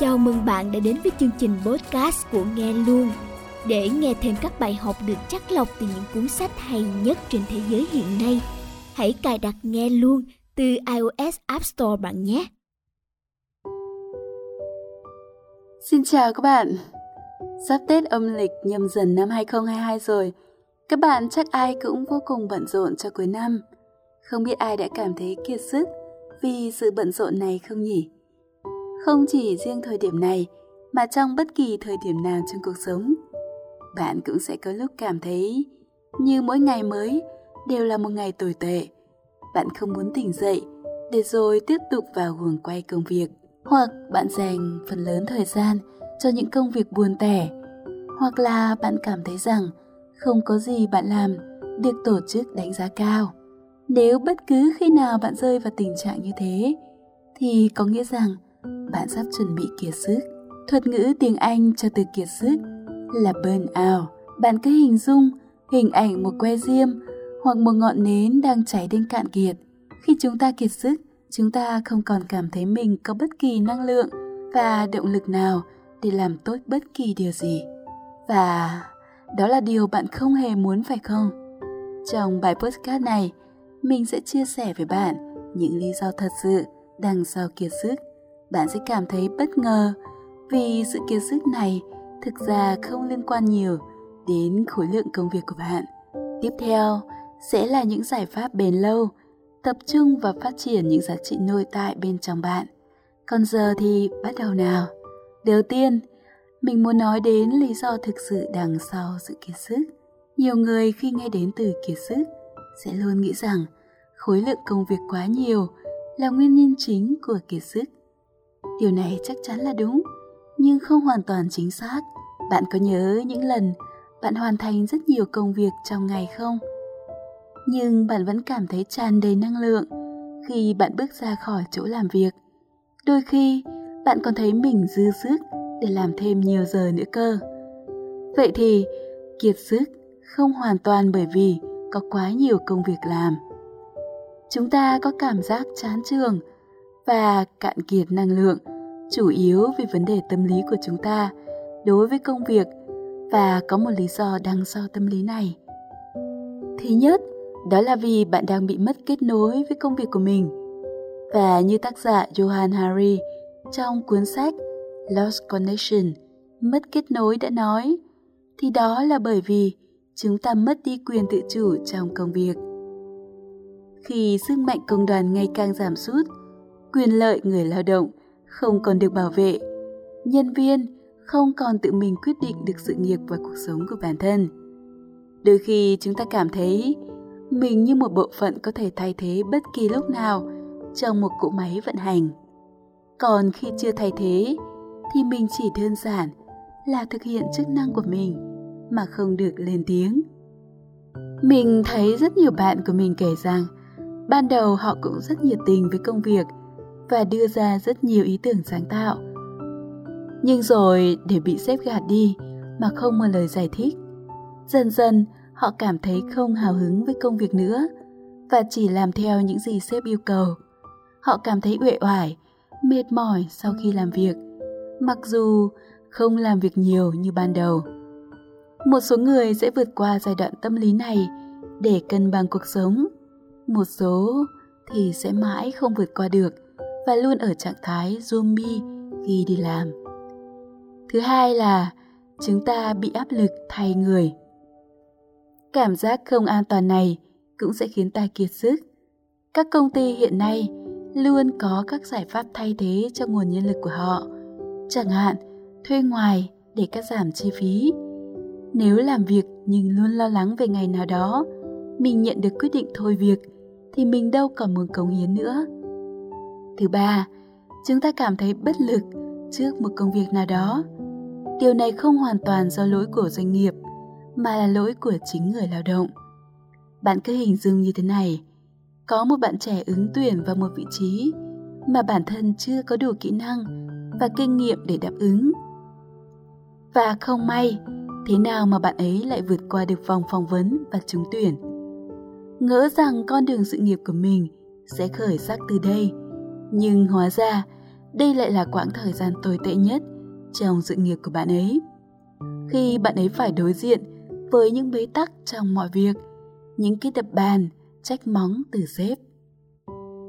Chào mừng bạn đã đến với chương trình podcast của Nghe Luôn. Để nghe thêm các bài học được chắc lọc từ những cuốn sách hay nhất trên thế giới hiện nay, hãy cài đặt Nghe Luôn từ iOS App Store bạn nhé. Xin chào các bạn. Sắp Tết âm lịch nhâm dần năm 2022 rồi. Các bạn chắc ai cũng vô cùng bận rộn cho cuối năm. Không biết ai đã cảm thấy kiệt sức vì sự bận rộn này không nhỉ? Không chỉ riêng thời điểm này, mà trong bất kỳ thời điểm nào trong cuộc sống, bạn cũng sẽ có lúc cảm thấy như mỗi ngày mới đều là một ngày tồi tệ. Bạn không muốn tỉnh dậy để rồi tiếp tục vào guồng quay công việc, hoặc bạn dành phần lớn thời gian cho những công việc buồn tẻ, hoặc là bạn cảm thấy rằng không có gì bạn làm được tổ chức đánh giá cao. Nếu bất cứ khi nào bạn rơi vào tình trạng như thế, thì có nghĩa rằng bạn sắp chuẩn bị kiệt sức. Thuật ngữ tiếng Anh cho từ kiệt sức là burn out. Bạn cứ hình dung hình ảnh một que diêm hoặc một ngọn nến đang cháy đến cạn kiệt. Khi chúng ta kiệt sức, chúng ta không còn cảm thấy mình có bất kỳ năng lượng và động lực nào để làm tốt bất kỳ điều gì. Và đó là điều bạn không hề muốn phải không? Trong bài podcast này, mình sẽ chia sẻ với bạn những lý do thật sự đằng sau kiệt sức bạn sẽ cảm thấy bất ngờ vì sự kiệt sức này thực ra không liên quan nhiều đến khối lượng công việc của bạn. Tiếp theo sẽ là những giải pháp bền lâu, tập trung và phát triển những giá trị nội tại bên trong bạn. Còn giờ thì bắt đầu nào. Đầu tiên, mình muốn nói đến lý do thực sự đằng sau sự kiệt sức. Nhiều người khi nghe đến từ kiệt sức sẽ luôn nghĩ rằng khối lượng công việc quá nhiều là nguyên nhân chính của kiệt sức Điều này chắc chắn là đúng, nhưng không hoàn toàn chính xác. Bạn có nhớ những lần bạn hoàn thành rất nhiều công việc trong ngày không? Nhưng bạn vẫn cảm thấy tràn đầy năng lượng khi bạn bước ra khỏi chỗ làm việc. Đôi khi, bạn còn thấy mình dư sức để làm thêm nhiều giờ nữa cơ. Vậy thì, kiệt sức không hoàn toàn bởi vì có quá nhiều công việc làm. Chúng ta có cảm giác chán trường và cạn kiệt năng lượng chủ yếu vì vấn đề tâm lý của chúng ta đối với công việc và có một lý do đằng sau tâm lý này. Thứ nhất, đó là vì bạn đang bị mất kết nối với công việc của mình. Và như tác giả Johan Hari trong cuốn sách Lost Connection, mất kết nối đã nói, thì đó là bởi vì chúng ta mất đi quyền tự chủ trong công việc. Khi sức mạnh công đoàn ngày càng giảm sút, quyền lợi người lao động, không còn được bảo vệ. Nhân viên không còn tự mình quyết định được sự nghiệp và cuộc sống của bản thân. Đôi khi chúng ta cảm thấy mình như một bộ phận có thể thay thế bất kỳ lúc nào trong một cỗ máy vận hành. Còn khi chưa thay thế, thì mình chỉ đơn giản là thực hiện chức năng của mình mà không được lên tiếng. Mình thấy rất nhiều bạn của mình kể rằng, ban đầu họ cũng rất nhiệt tình với công việc và đưa ra rất nhiều ý tưởng sáng tạo. Nhưng rồi để bị xếp gạt đi mà không một lời giải thích. Dần dần họ cảm thấy không hào hứng với công việc nữa và chỉ làm theo những gì sếp yêu cầu. Họ cảm thấy uể oải, mệt mỏi sau khi làm việc, mặc dù không làm việc nhiều như ban đầu. Một số người sẽ vượt qua giai đoạn tâm lý này để cân bằng cuộc sống. Một số thì sẽ mãi không vượt qua được và luôn ở trạng thái zombie khi đi làm. Thứ hai là chúng ta bị áp lực thay người. Cảm giác không an toàn này cũng sẽ khiến ta kiệt sức. Các công ty hiện nay luôn có các giải pháp thay thế cho nguồn nhân lực của họ, chẳng hạn thuê ngoài để cắt giảm chi phí. Nếu làm việc nhưng luôn lo lắng về ngày nào đó mình nhận được quyết định thôi việc thì mình đâu còn muốn cống hiến nữa Thứ ba, chúng ta cảm thấy bất lực trước một công việc nào đó. Điều này không hoàn toàn do lỗi của doanh nghiệp, mà là lỗi của chính người lao động. Bạn cứ hình dung như thế này, có một bạn trẻ ứng tuyển vào một vị trí mà bản thân chưa có đủ kỹ năng và kinh nghiệm để đáp ứng. Và không may, thế nào mà bạn ấy lại vượt qua được vòng phỏng vấn và trúng tuyển. Ngỡ rằng con đường sự nghiệp của mình sẽ khởi sắc từ đây – nhưng hóa ra đây lại là quãng thời gian tồi tệ nhất trong sự nghiệp của bạn ấy. Khi bạn ấy phải đối diện với những bế tắc trong mọi việc, những cái đập bàn, trách móng từ sếp.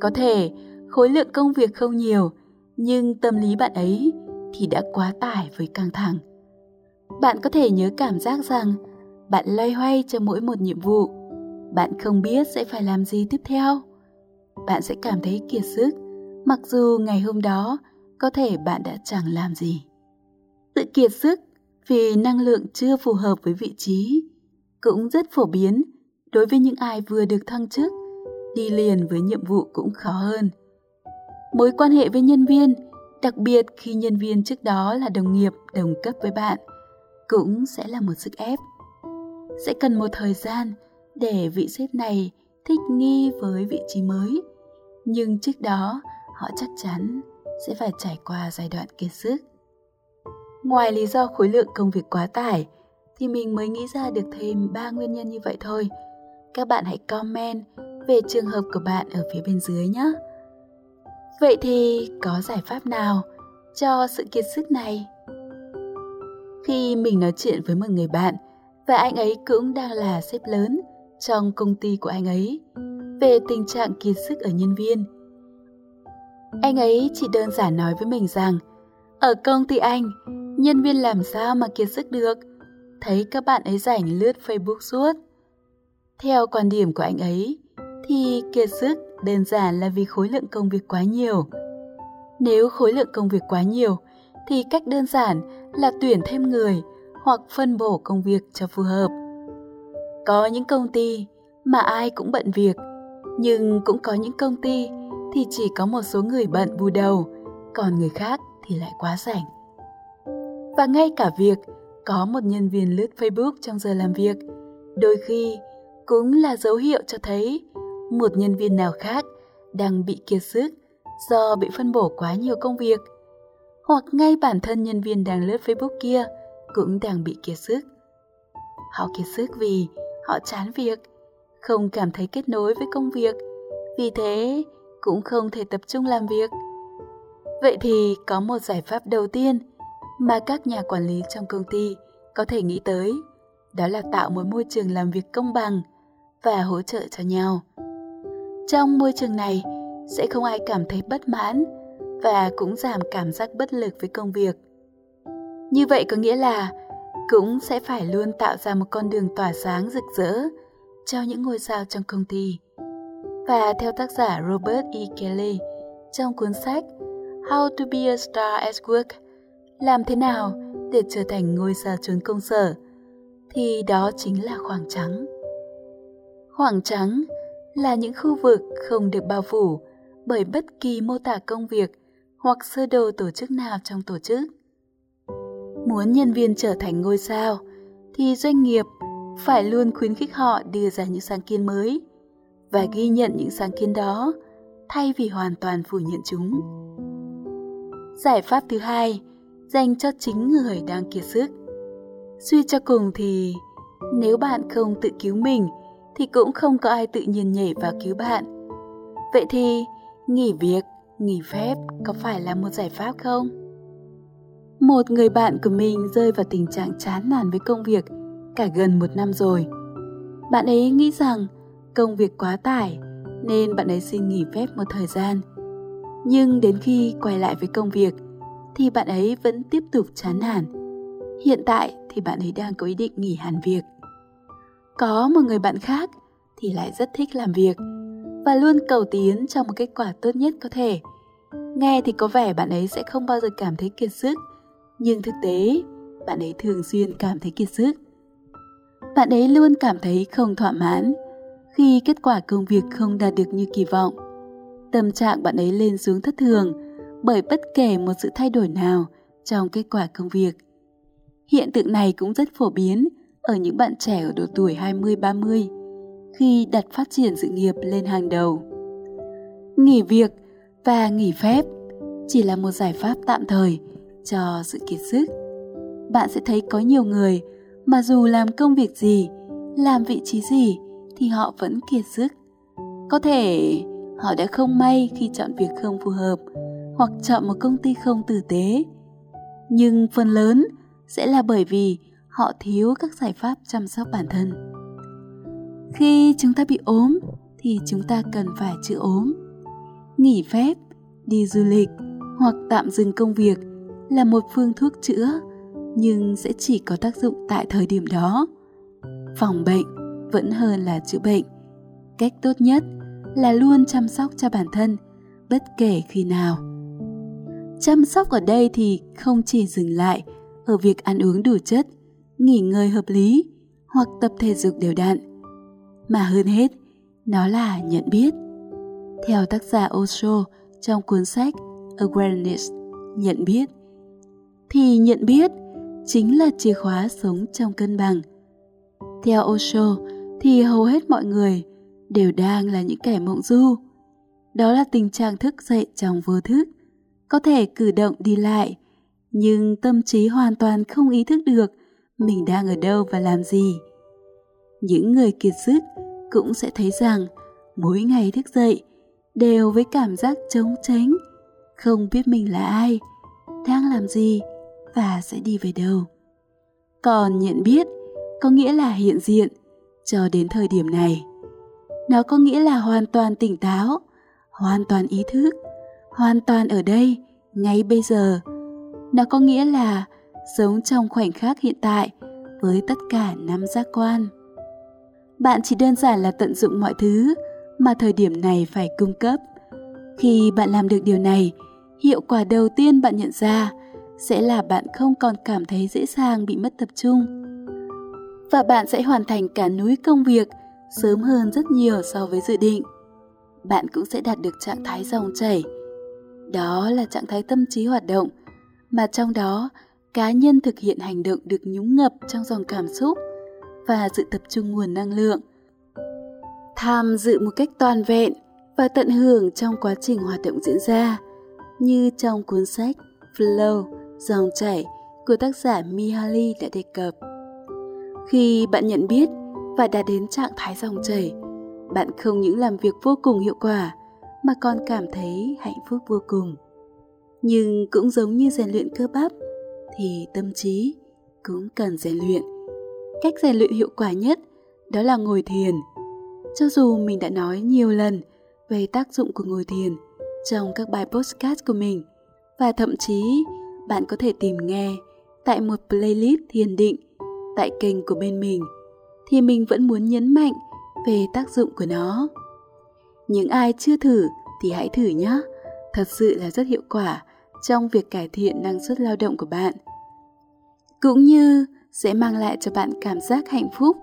Có thể khối lượng công việc không nhiều, nhưng tâm lý bạn ấy thì đã quá tải với căng thẳng. Bạn có thể nhớ cảm giác rằng bạn loay hoay cho mỗi một nhiệm vụ. Bạn không biết sẽ phải làm gì tiếp theo. Bạn sẽ cảm thấy kiệt sức, mặc dù ngày hôm đó có thể bạn đã chẳng làm gì. Tự kiệt sức vì năng lượng chưa phù hợp với vị trí cũng rất phổ biến đối với những ai vừa được thăng chức, đi liền với nhiệm vụ cũng khó hơn. Mối quan hệ với nhân viên, đặc biệt khi nhân viên trước đó là đồng nghiệp đồng cấp với bạn, cũng sẽ là một sức ép. Sẽ cần một thời gian để vị sếp này thích nghi với vị trí mới, nhưng trước đó họ chắc chắn sẽ phải trải qua giai đoạn kiệt sức. Ngoài lý do khối lượng công việc quá tải, thì mình mới nghĩ ra được thêm 3 nguyên nhân như vậy thôi. Các bạn hãy comment về trường hợp của bạn ở phía bên dưới nhé. Vậy thì có giải pháp nào cho sự kiệt sức này? Khi mình nói chuyện với một người bạn và anh ấy cũng đang là sếp lớn trong công ty của anh ấy về tình trạng kiệt sức ở nhân viên. Anh ấy chỉ đơn giản nói với mình rằng ở công ty anh, nhân viên làm sao mà kiệt sức được? Thấy các bạn ấy rảnh lướt Facebook suốt. Theo quan điểm của anh ấy, thì kiệt sức đơn giản là vì khối lượng công việc quá nhiều. Nếu khối lượng công việc quá nhiều, thì cách đơn giản là tuyển thêm người hoặc phân bổ công việc cho phù hợp. Có những công ty mà ai cũng bận việc, nhưng cũng có những công ty thì chỉ có một số người bận bù đầu, còn người khác thì lại quá rảnh. Và ngay cả việc có một nhân viên lướt Facebook trong giờ làm việc, đôi khi cũng là dấu hiệu cho thấy một nhân viên nào khác đang bị kiệt sức do bị phân bổ quá nhiều công việc, hoặc ngay bản thân nhân viên đang lướt Facebook kia cũng đang bị kiệt sức. Họ kiệt sức vì họ chán việc, không cảm thấy kết nối với công việc, vì thế cũng không thể tập trung làm việc. Vậy thì có một giải pháp đầu tiên mà các nhà quản lý trong công ty có thể nghĩ tới, đó là tạo một môi trường làm việc công bằng và hỗ trợ cho nhau. Trong môi trường này sẽ không ai cảm thấy bất mãn và cũng giảm cảm giác bất lực với công việc. Như vậy có nghĩa là cũng sẽ phải luôn tạo ra một con đường tỏa sáng rực rỡ cho những ngôi sao trong công ty. Và theo tác giả Robert E. Kelly trong cuốn sách How to be a star at work, làm thế nào để trở thành ngôi sao chốn công sở, thì đó chính là khoảng trắng. Khoảng trắng là những khu vực không được bao phủ bởi bất kỳ mô tả công việc hoặc sơ đồ tổ chức nào trong tổ chức. Muốn nhân viên trở thành ngôi sao thì doanh nghiệp phải luôn khuyến khích họ đưa ra những sáng kiến mới và ghi nhận những sáng kiến đó thay vì hoàn toàn phủ nhận chúng. Giải pháp thứ hai dành cho chính người đang kiệt sức. Suy cho cùng thì nếu bạn không tự cứu mình thì cũng không có ai tự nhiên nhảy vào cứu bạn. Vậy thì nghỉ việc, nghỉ phép có phải là một giải pháp không? Một người bạn của mình rơi vào tình trạng chán nản với công việc cả gần một năm rồi. Bạn ấy nghĩ rằng công việc quá tải nên bạn ấy xin nghỉ phép một thời gian. Nhưng đến khi quay lại với công việc thì bạn ấy vẫn tiếp tục chán nản. Hiện tại thì bạn ấy đang có ý định nghỉ hẳn việc. Có một người bạn khác thì lại rất thích làm việc và luôn cầu tiến cho một kết quả tốt nhất có thể. Nghe thì có vẻ bạn ấy sẽ không bao giờ cảm thấy kiệt sức, nhưng thực tế bạn ấy thường xuyên cảm thấy kiệt sức. Bạn ấy luôn cảm thấy không thỏa mãn khi kết quả công việc không đạt được như kỳ vọng. Tâm trạng bạn ấy lên xuống thất thường bởi bất kể một sự thay đổi nào trong kết quả công việc. Hiện tượng này cũng rất phổ biến ở những bạn trẻ ở độ tuổi 20-30 khi đặt phát triển sự nghiệp lên hàng đầu. Nghỉ việc và nghỉ phép chỉ là một giải pháp tạm thời cho sự kiệt sức. Bạn sẽ thấy có nhiều người mà dù làm công việc gì, làm vị trí gì thì họ vẫn kiệt sức. Có thể họ đã không may khi chọn việc không phù hợp hoặc chọn một công ty không tử tế. Nhưng phần lớn sẽ là bởi vì họ thiếu các giải pháp chăm sóc bản thân. Khi chúng ta bị ốm thì chúng ta cần phải chữa ốm. Nghỉ phép, đi du lịch hoặc tạm dừng công việc là một phương thuốc chữa nhưng sẽ chỉ có tác dụng tại thời điểm đó. Phòng bệnh vẫn hơn là chữa bệnh. Cách tốt nhất là luôn chăm sóc cho bản thân bất kể khi nào. Chăm sóc ở đây thì không chỉ dừng lại ở việc ăn uống đủ chất, nghỉ ngơi hợp lý hoặc tập thể dục đều đặn, mà hơn hết, nó là nhận biết. Theo tác giả Osho trong cuốn sách Awareness, nhận biết, thì nhận biết chính là chìa khóa sống trong cân bằng. Theo Osho thì hầu hết mọi người đều đang là những kẻ mộng du. Đó là tình trạng thức dậy trong vô thức, có thể cử động đi lại, nhưng tâm trí hoàn toàn không ý thức được mình đang ở đâu và làm gì. Những người kiệt sức cũng sẽ thấy rằng mỗi ngày thức dậy đều với cảm giác trống tránh, không biết mình là ai, đang làm gì và sẽ đi về đâu. Còn nhận biết có nghĩa là hiện diện cho đến thời điểm này. Nó có nghĩa là hoàn toàn tỉnh táo, hoàn toàn ý thức, hoàn toàn ở đây, ngay bây giờ. Nó có nghĩa là sống trong khoảnh khắc hiện tại với tất cả năm giác quan. Bạn chỉ đơn giản là tận dụng mọi thứ mà thời điểm này phải cung cấp. Khi bạn làm được điều này, hiệu quả đầu tiên bạn nhận ra sẽ là bạn không còn cảm thấy dễ dàng bị mất tập trung. Và bạn sẽ hoàn thành cả núi công việc sớm hơn rất nhiều so với dự định. Bạn cũng sẽ đạt được trạng thái dòng chảy. Đó là trạng thái tâm trí hoạt động, mà trong đó cá nhân thực hiện hành động được nhúng ngập trong dòng cảm xúc và sự tập trung nguồn năng lượng. Tham dự một cách toàn vẹn và tận hưởng trong quá trình hoạt động diễn ra, như trong cuốn sách Flow, dòng chảy của tác giả Mihaly đã đề cập. Khi bạn nhận biết và đạt đến trạng thái dòng chảy, bạn không những làm việc vô cùng hiệu quả mà còn cảm thấy hạnh phúc vô cùng. Nhưng cũng giống như rèn luyện cơ bắp thì tâm trí cũng cần rèn luyện. Cách rèn luyện hiệu quả nhất đó là ngồi thiền. Cho dù mình đã nói nhiều lần về tác dụng của ngồi thiền trong các bài postcard của mình và thậm chí bạn có thể tìm nghe tại một playlist thiền định tại kênh của bên mình, thì mình vẫn muốn nhấn mạnh về tác dụng của nó. Những ai chưa thử thì hãy thử nhé. Thật sự là rất hiệu quả trong việc cải thiện năng suất lao động của bạn. Cũng như sẽ mang lại cho bạn cảm giác hạnh phúc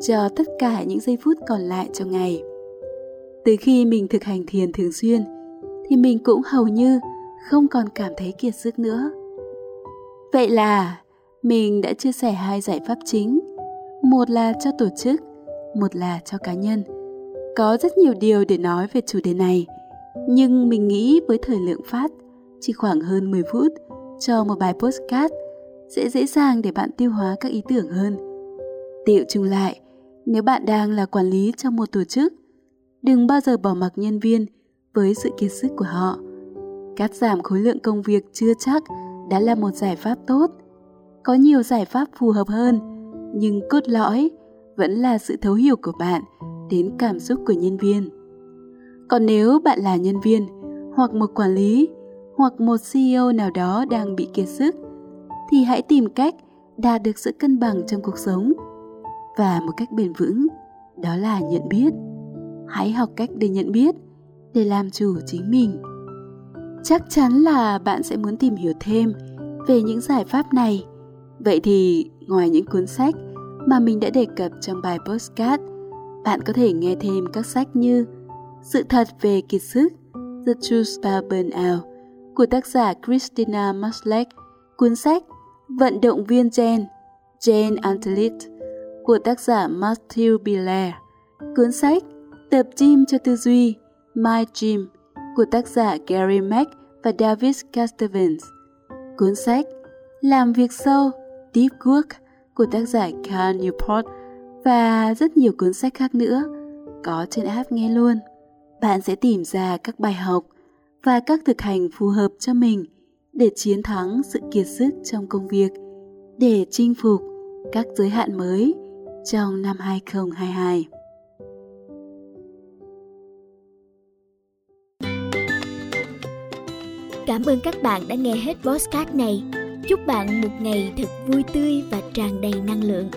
cho tất cả những giây phút còn lại trong ngày. Từ khi mình thực hành thiền thường xuyên, thì mình cũng hầu như không còn cảm thấy kiệt sức nữa. Vậy là mình đã chia sẻ hai giải pháp chính, một là cho tổ chức, một là cho cá nhân. Có rất nhiều điều để nói về chủ đề này, nhưng mình nghĩ với thời lượng phát chỉ khoảng hơn 10 phút cho một bài postcard sẽ dễ dàng để bạn tiêu hóa các ý tưởng hơn. Tiệu chung lại, nếu bạn đang là quản lý trong một tổ chức, đừng bao giờ bỏ mặc nhân viên với sự kiệt sức của họ. Cắt giảm khối lượng công việc chưa chắc đã là một giải pháp tốt. Có nhiều giải pháp phù hợp hơn, nhưng cốt lõi vẫn là sự thấu hiểu của bạn đến cảm xúc của nhân viên. Còn nếu bạn là nhân viên hoặc một quản lý hoặc một CEO nào đó đang bị kiệt sức thì hãy tìm cách đạt được sự cân bằng trong cuộc sống. Và một cách bền vững đó là nhận biết. Hãy học cách để nhận biết để làm chủ chính mình. Chắc chắn là bạn sẽ muốn tìm hiểu thêm về những giải pháp này vậy thì ngoài những cuốn sách mà mình đã đề cập trong bài postcard bạn có thể nghe thêm các sách như sự thật về kiệt sức The Truth About Burnout của tác giả Christina Maslach, cuốn sách Vận động viên Gen, Jane Antelit của tác giả Matthew Biller, cuốn sách Tập gym cho tư duy, My Gym của tác giả Gary Mack và David Castavens, cuốn sách Làm việc sâu, Deep Work của tác giả Carl Newport và rất nhiều cuốn sách khác nữa có trên app nghe luôn. Bạn sẽ tìm ra các bài học và các thực hành phù hợp cho mình để chiến thắng sự kiệt sức trong công việc, để chinh phục các giới hạn mới trong năm 2022. Cảm ơn các bạn đã nghe hết podcast này. Chúc bạn một ngày thật vui tươi và tràn đầy năng lượng.